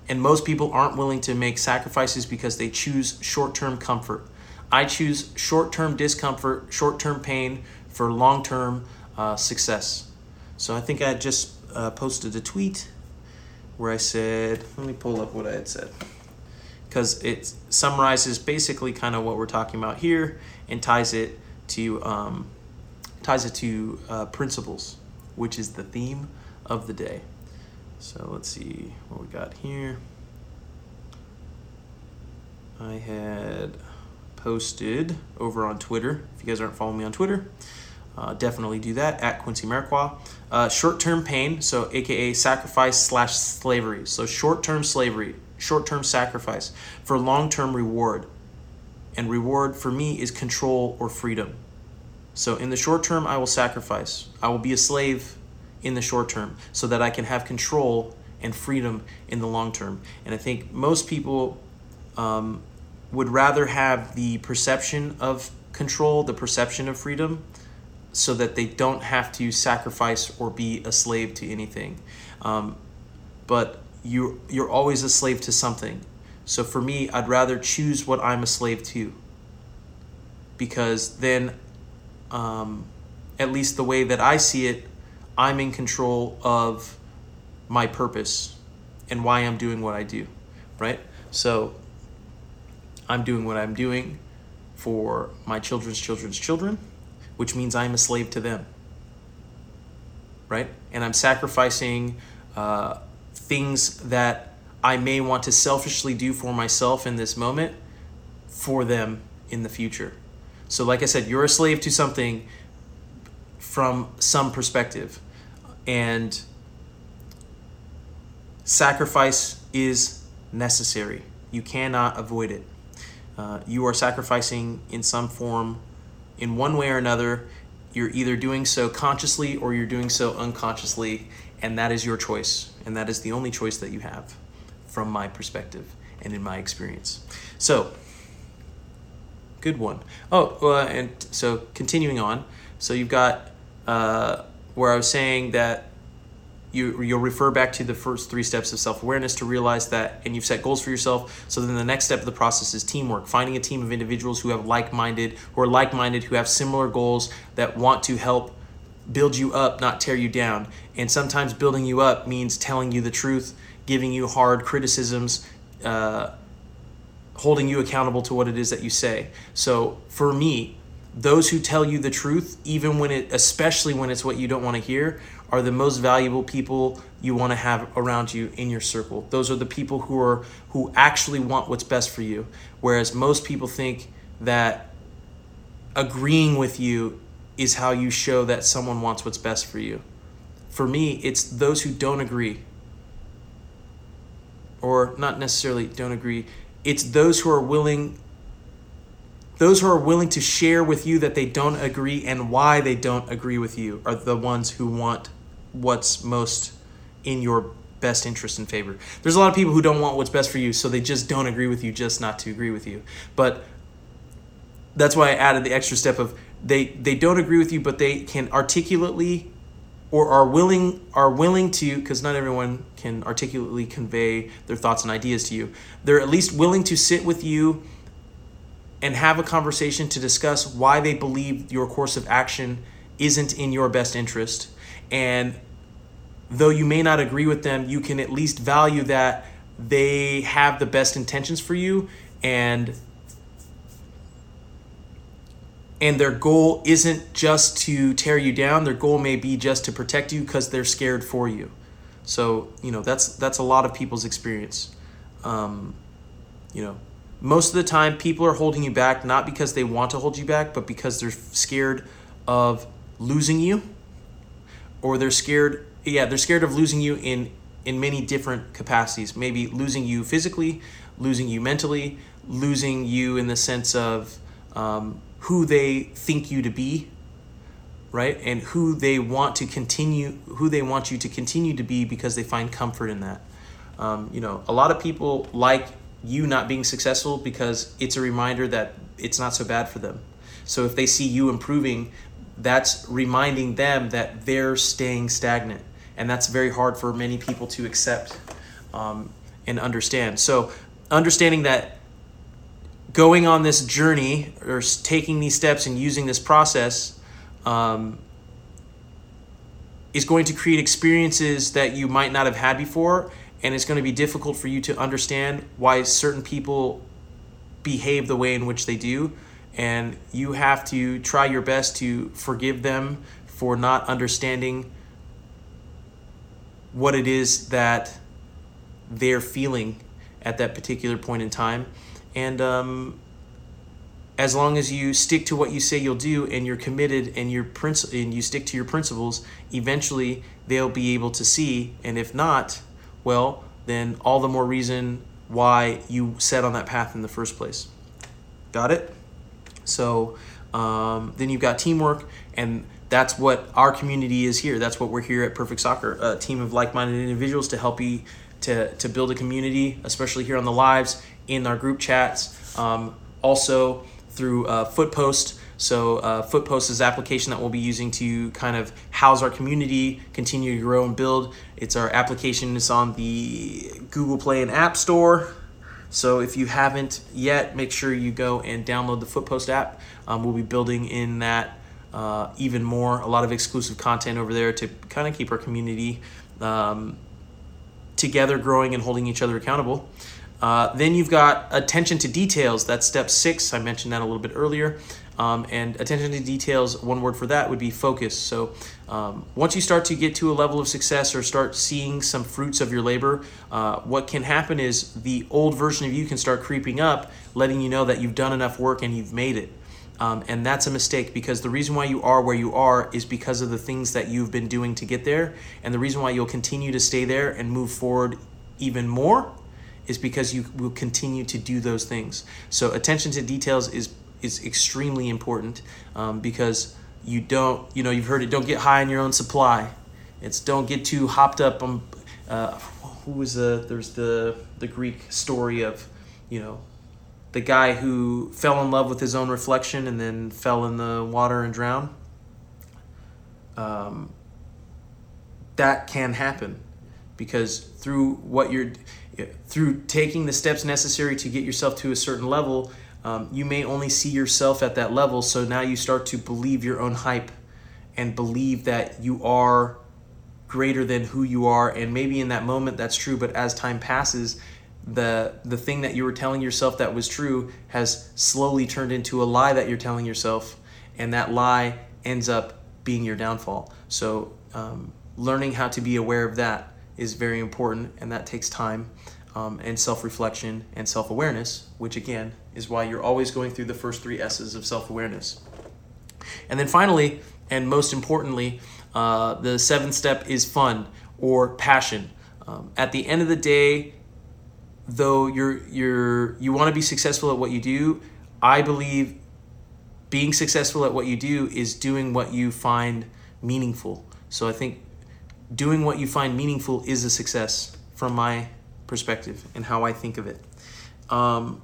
And most people aren't willing to make sacrifices because they choose short term comfort. I choose short term discomfort, short term pain for long term uh, success. So I think I just uh, posted a tweet where I said, let me pull up what I had said. Because it summarizes basically kind of what we're talking about here and ties it to um, ties it to uh, principles, which is the theme of the day. So let's see what we got here. I had posted over on Twitter. If you guys aren't following me on Twitter, uh, definitely do that at Quincy Amarikwa. Uh, short term pain, so AKA sacrifice slash slavery. So short term slavery, short term sacrifice for long term reward. And reward for me is control or freedom. So in the short term, I will sacrifice. I will be a slave in the short term so that I can have control and freedom in the long term. And I think most people um, would rather have the perception of control, the perception of freedom, so that they don't have to sacrifice or be a slave to anything. Um, but you you're always a slave to something. So for me, I'd rather choose what I'm a slave to. Because then, um, at least the way that I see it, I'm in control of my purpose and why I'm doing what I do, right? So I'm doing what I'm doing for my children's children's children, which means I'm a slave to them, right? And I'm sacrificing uh, things that I may want to selfishly do for myself in this moment for them in the future. So, like I said, you're a slave to something from some perspective and sacrifice is necessary. You cannot avoid it. Uh, you are sacrificing in some form, in one way or another. You're either doing so consciously or you're doing so unconsciously, and that is your choice. And that is the only choice that you have from my perspective and in my experience. So, good one. Oh, uh, and so continuing on. So you've got uh, where I was saying that you you'll refer back to the first three steps of self-awareness to realize that and you've set goals for yourself so then the next step of the process is teamwork finding a team of individuals who have like-minded who are like-minded who have similar goals that want to help build you up not tear you down and sometimes building you up means telling you the truth giving you hard criticisms, uh, holding you accountable to what it is that you say. So for me, those who tell you the truth, even when it, especially when it's what you don't want to hear, are the most valuable people you want to have around you in your circle. Those are the people who are who actually want what's best for you. Whereas most people think that agreeing with you is how you show that someone wants what's best for you. For me, it's those who don't agree. Or not necessarily don't agree. It's those who are willing those who are willing to share with you that they don't agree and why they don't agree with you are the ones who want what's most in your best interest and favor. There's a lot of people who don't want what's best for you, so they just don't agree with you just not to agree with you. But that's why I added the extra step of they they don't agree with you, but they can articulately or are willing are willing to because not everyone can articulately convey their thoughts and ideas to you. They're at least willing to sit with you and have a conversation to discuss why they believe your course of action isn't in your best interest. And though you may not agree with them, you can at least value that they have the best intentions for you and and their goal isn't just to tear you down. Their goal may be just to protect you because they're scared for you. So you know that's that's a lot of people's experience. Um, you know most of the time people are holding you back not because they want to hold you back but because they're scared of losing you or they're scared yeah they're scared of losing you in in many different capacities. Maybe losing you physically losing you mentally losing you in the sense of um, who they think you to be right? And who they want to continue who they want you to continue to be because they find comfort in that. Um, you know a lot of people like you not being successful because it's a reminder that it's not so bad for them. So if they see you improving that's reminding them that they're staying stagnant. And that's very hard for many people to accept um, and understand. So understanding that going on this journey or taking these steps and using this process um, is going to create experiences that you might not have had before and it's going to be difficult for you to understand why certain people behave the way in which they do and you have to try your best to forgive them for not understanding what it is that they're feeling at that particular point in time and um, as long as you stick to what you say you'll do and you're committed and and you stick to your principles, eventually they'll be able to see. And if not, well, then all the more reason why you set on that path in the first place. Got it? So um, then you've got teamwork, and that's what our community is here. That's what we're here at Perfect Soccer, a team of like-minded individuals to help you to to build a community, especially here on the lives in our group chats. Um, also through uh, Footpost. So uh, Footpost is an application that we'll be using to kind of house our community, continue to grow and build. It's our application. It's on the Google Play and App Store. So if you haven't yet, make sure you go and download the Footpost app. Um, we'll be building in that uh, even more, a lot of exclusive content over there to kind of keep our community um, together, growing and holding each other accountable. Uh, then you've got attention to details. That's step six. I mentioned that a little bit earlier. Um, and attention to details, one word for that would be focus. So um, once you start to get to a level of success or start seeing some fruits of your labor, uh, what can happen is the old version of you can start creeping up, letting you know that you've done enough work and you've made it. Um, and that's a mistake because the reason why you are where you are is because of the things that you've been doing to get there. And the reason why you'll continue to stay there and move forward even more is because you will continue to do those things. So attention to details is is extremely important um, because you don't you know you've heard it don't get high on your own supply. It's don't get too hopped up on. Uh, who was the there's the the Greek story of you know the guy who fell in love with his own reflection and then fell in the water and drowned. Um, that can happen because through what you're through taking the steps necessary to get yourself to a certain level, um, you may only see yourself at that level. So now you start to believe your own hype and believe that you are greater than who you are and maybe in that moment that's true but as time passes the the thing that you were telling yourself that was true has slowly turned into a lie that you're telling yourself and that lie ends up being your downfall so um, learning how to be aware of that is very important and that takes time um, and self-reflection and self-awareness which again is why you're always going through the first three s's of self-awareness and then finally and most importantly uh, the seventh step is fun or passion. Um, at the end of the day, though you're you're you want to be successful at what you do, I believe being successful at what you do is doing what you find meaningful. So I think doing what you find meaningful is a success from my perspective and how I think of it. Um,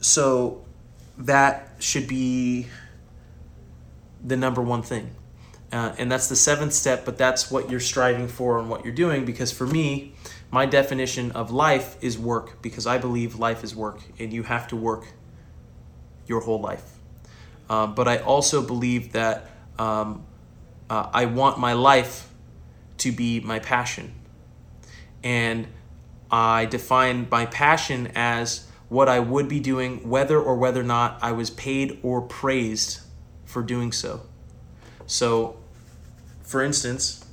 so that should be the number one thing. Uh, and that's the seventh step, but that's what you're striving for and what you're doing. Because for me, my definition of life is work, because I believe life is work, and you have to work your whole life. Uh, but I also believe that um, uh, I want my life to be my passion. And I define my passion as what I would be doing, whether or whether or not I was paid or praised for doing so. So for instance,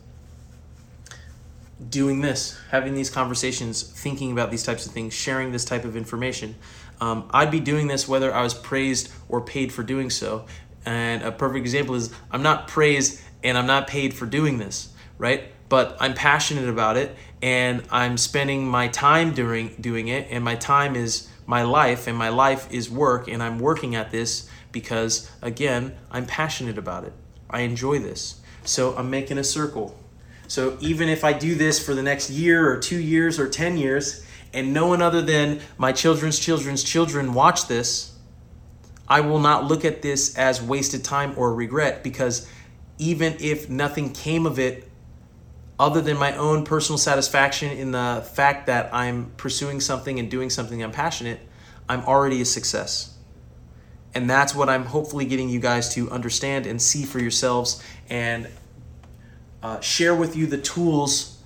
doing this, having these conversations, thinking about these types of things, sharing this type of information. Um, I'd be doing this whether I was praised or paid for doing so. And a perfect example is I'm not praised and I'm not paid for doing this, right? But I'm passionate about it and I'm spending my time during doing it and my time is my life and my life is work and I'm working at this because again, I'm passionate about it. I enjoy this. So I'm making a circle. So even if I do this for the next year or two years or 10 years, and no one other than my children's children's children watch this, I will not look at this as wasted time or regret because even if nothing came of it other than my own personal satisfaction in the fact that I'm pursuing something and doing something I'm passionate, I'm already a success. And that's what I'm hopefully getting you guys to understand and see for yourselves and uh, share with you the tools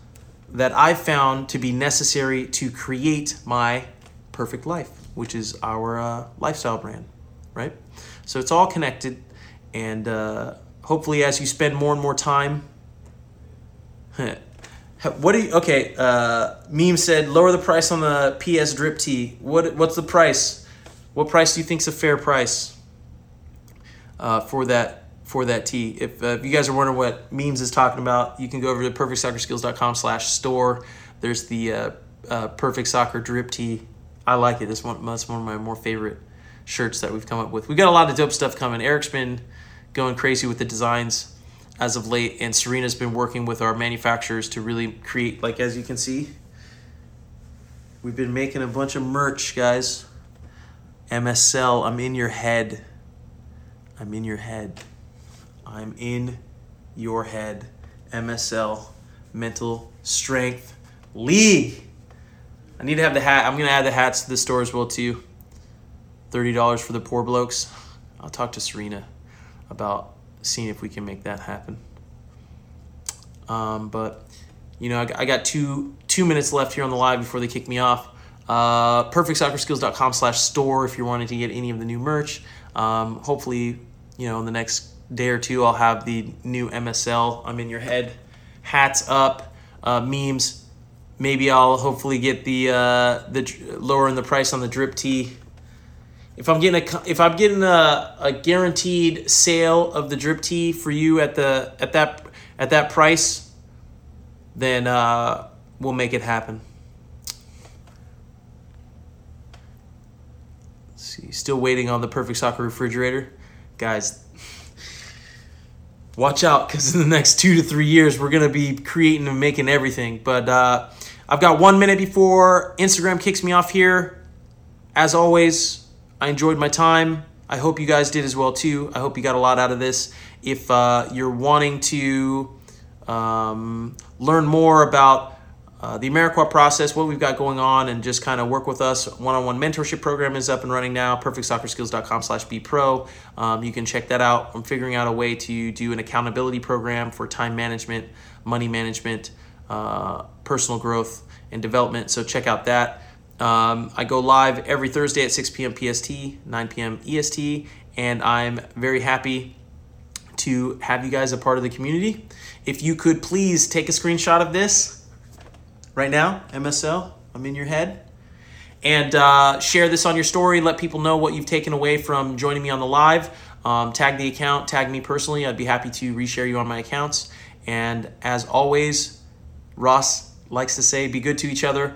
that I've found to be necessary to create my perfect life, which is our uh, lifestyle brand, right? So it's all connected. And uh, hopefully, as you spend more and more time, what do you okay uh meme said lower the price on the ps drip tee what what's the price what price do you think is a fair price uh, for that for that tee? If, uh, if you guys are wondering what memes is talking about, you can go over to perfectsoccerskills.com slash store. There's the uh, uh, Perfect Soccer drip tee. I like it. This one, that's one of my more favorite shirts that we've come up with. We got a lot of dope stuff coming. Eric's been going crazy with the designs as of late, and Serena's been working with our manufacturers to really create, like as you can see, we've been making a bunch of merch, guys. MSL, I'm in your head. I'm in your head. I'm in your head. MSL, Mental Strength League. I need to have the hat. I'm going to add the hats to the store as well, too. $30 for the poor blokes. I'll talk to Serena about seeing if we can make that happen. Um, but, you know, I got two two minutes left here on the live before they kick me off. Uh, perfectsoccerskills.com slash store if you're wanting to get any of the new merch. Um, hopefully, you know, in the next day or two, I'll have the new MSL I'm in your head hats up, uh, memes. Maybe I'll hopefully get the uh, the lowering the price on the drip tee. If I'm getting a if I'm getting a, a guaranteed sale of the drip tee for you at the at that at that price, then uh, we'll make it happen. see. Still waiting on the perfect soccer refrigerator. Guys, watch out because in the next two to three years, we're to be creating and making everything. But uh, I've got one minute before Instagram kicks me off here. As always, I enjoyed my time. I hope you guys did as well too. I hope you got a lot out of this. If uh, you're wanting to um, learn more about uh, the Amarikwa process, what we've got going on, and just kind of work with us. One-on-one mentorship program is up and running now. PerfectSoccerSkills.com slash bpro. Um, you can check that out. I'm figuring out a way to do an accountability program for time management, money management, uh, personal growth, and development. So check out that. Um, I go live every Thursday at 6 p.m. PST, 9 p.m. EST, and I'm very happy to have you guys a part of the community. If you could please take a screenshot of this right now, MSL, I'm in your head. And uh, share this on your story. Let people know what you've taken away from joining me on the live. Um, tag the account, tag me personally. I'd be happy to reshare you on my accounts. And as always, Ross likes to say, be good to each other.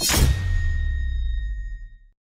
you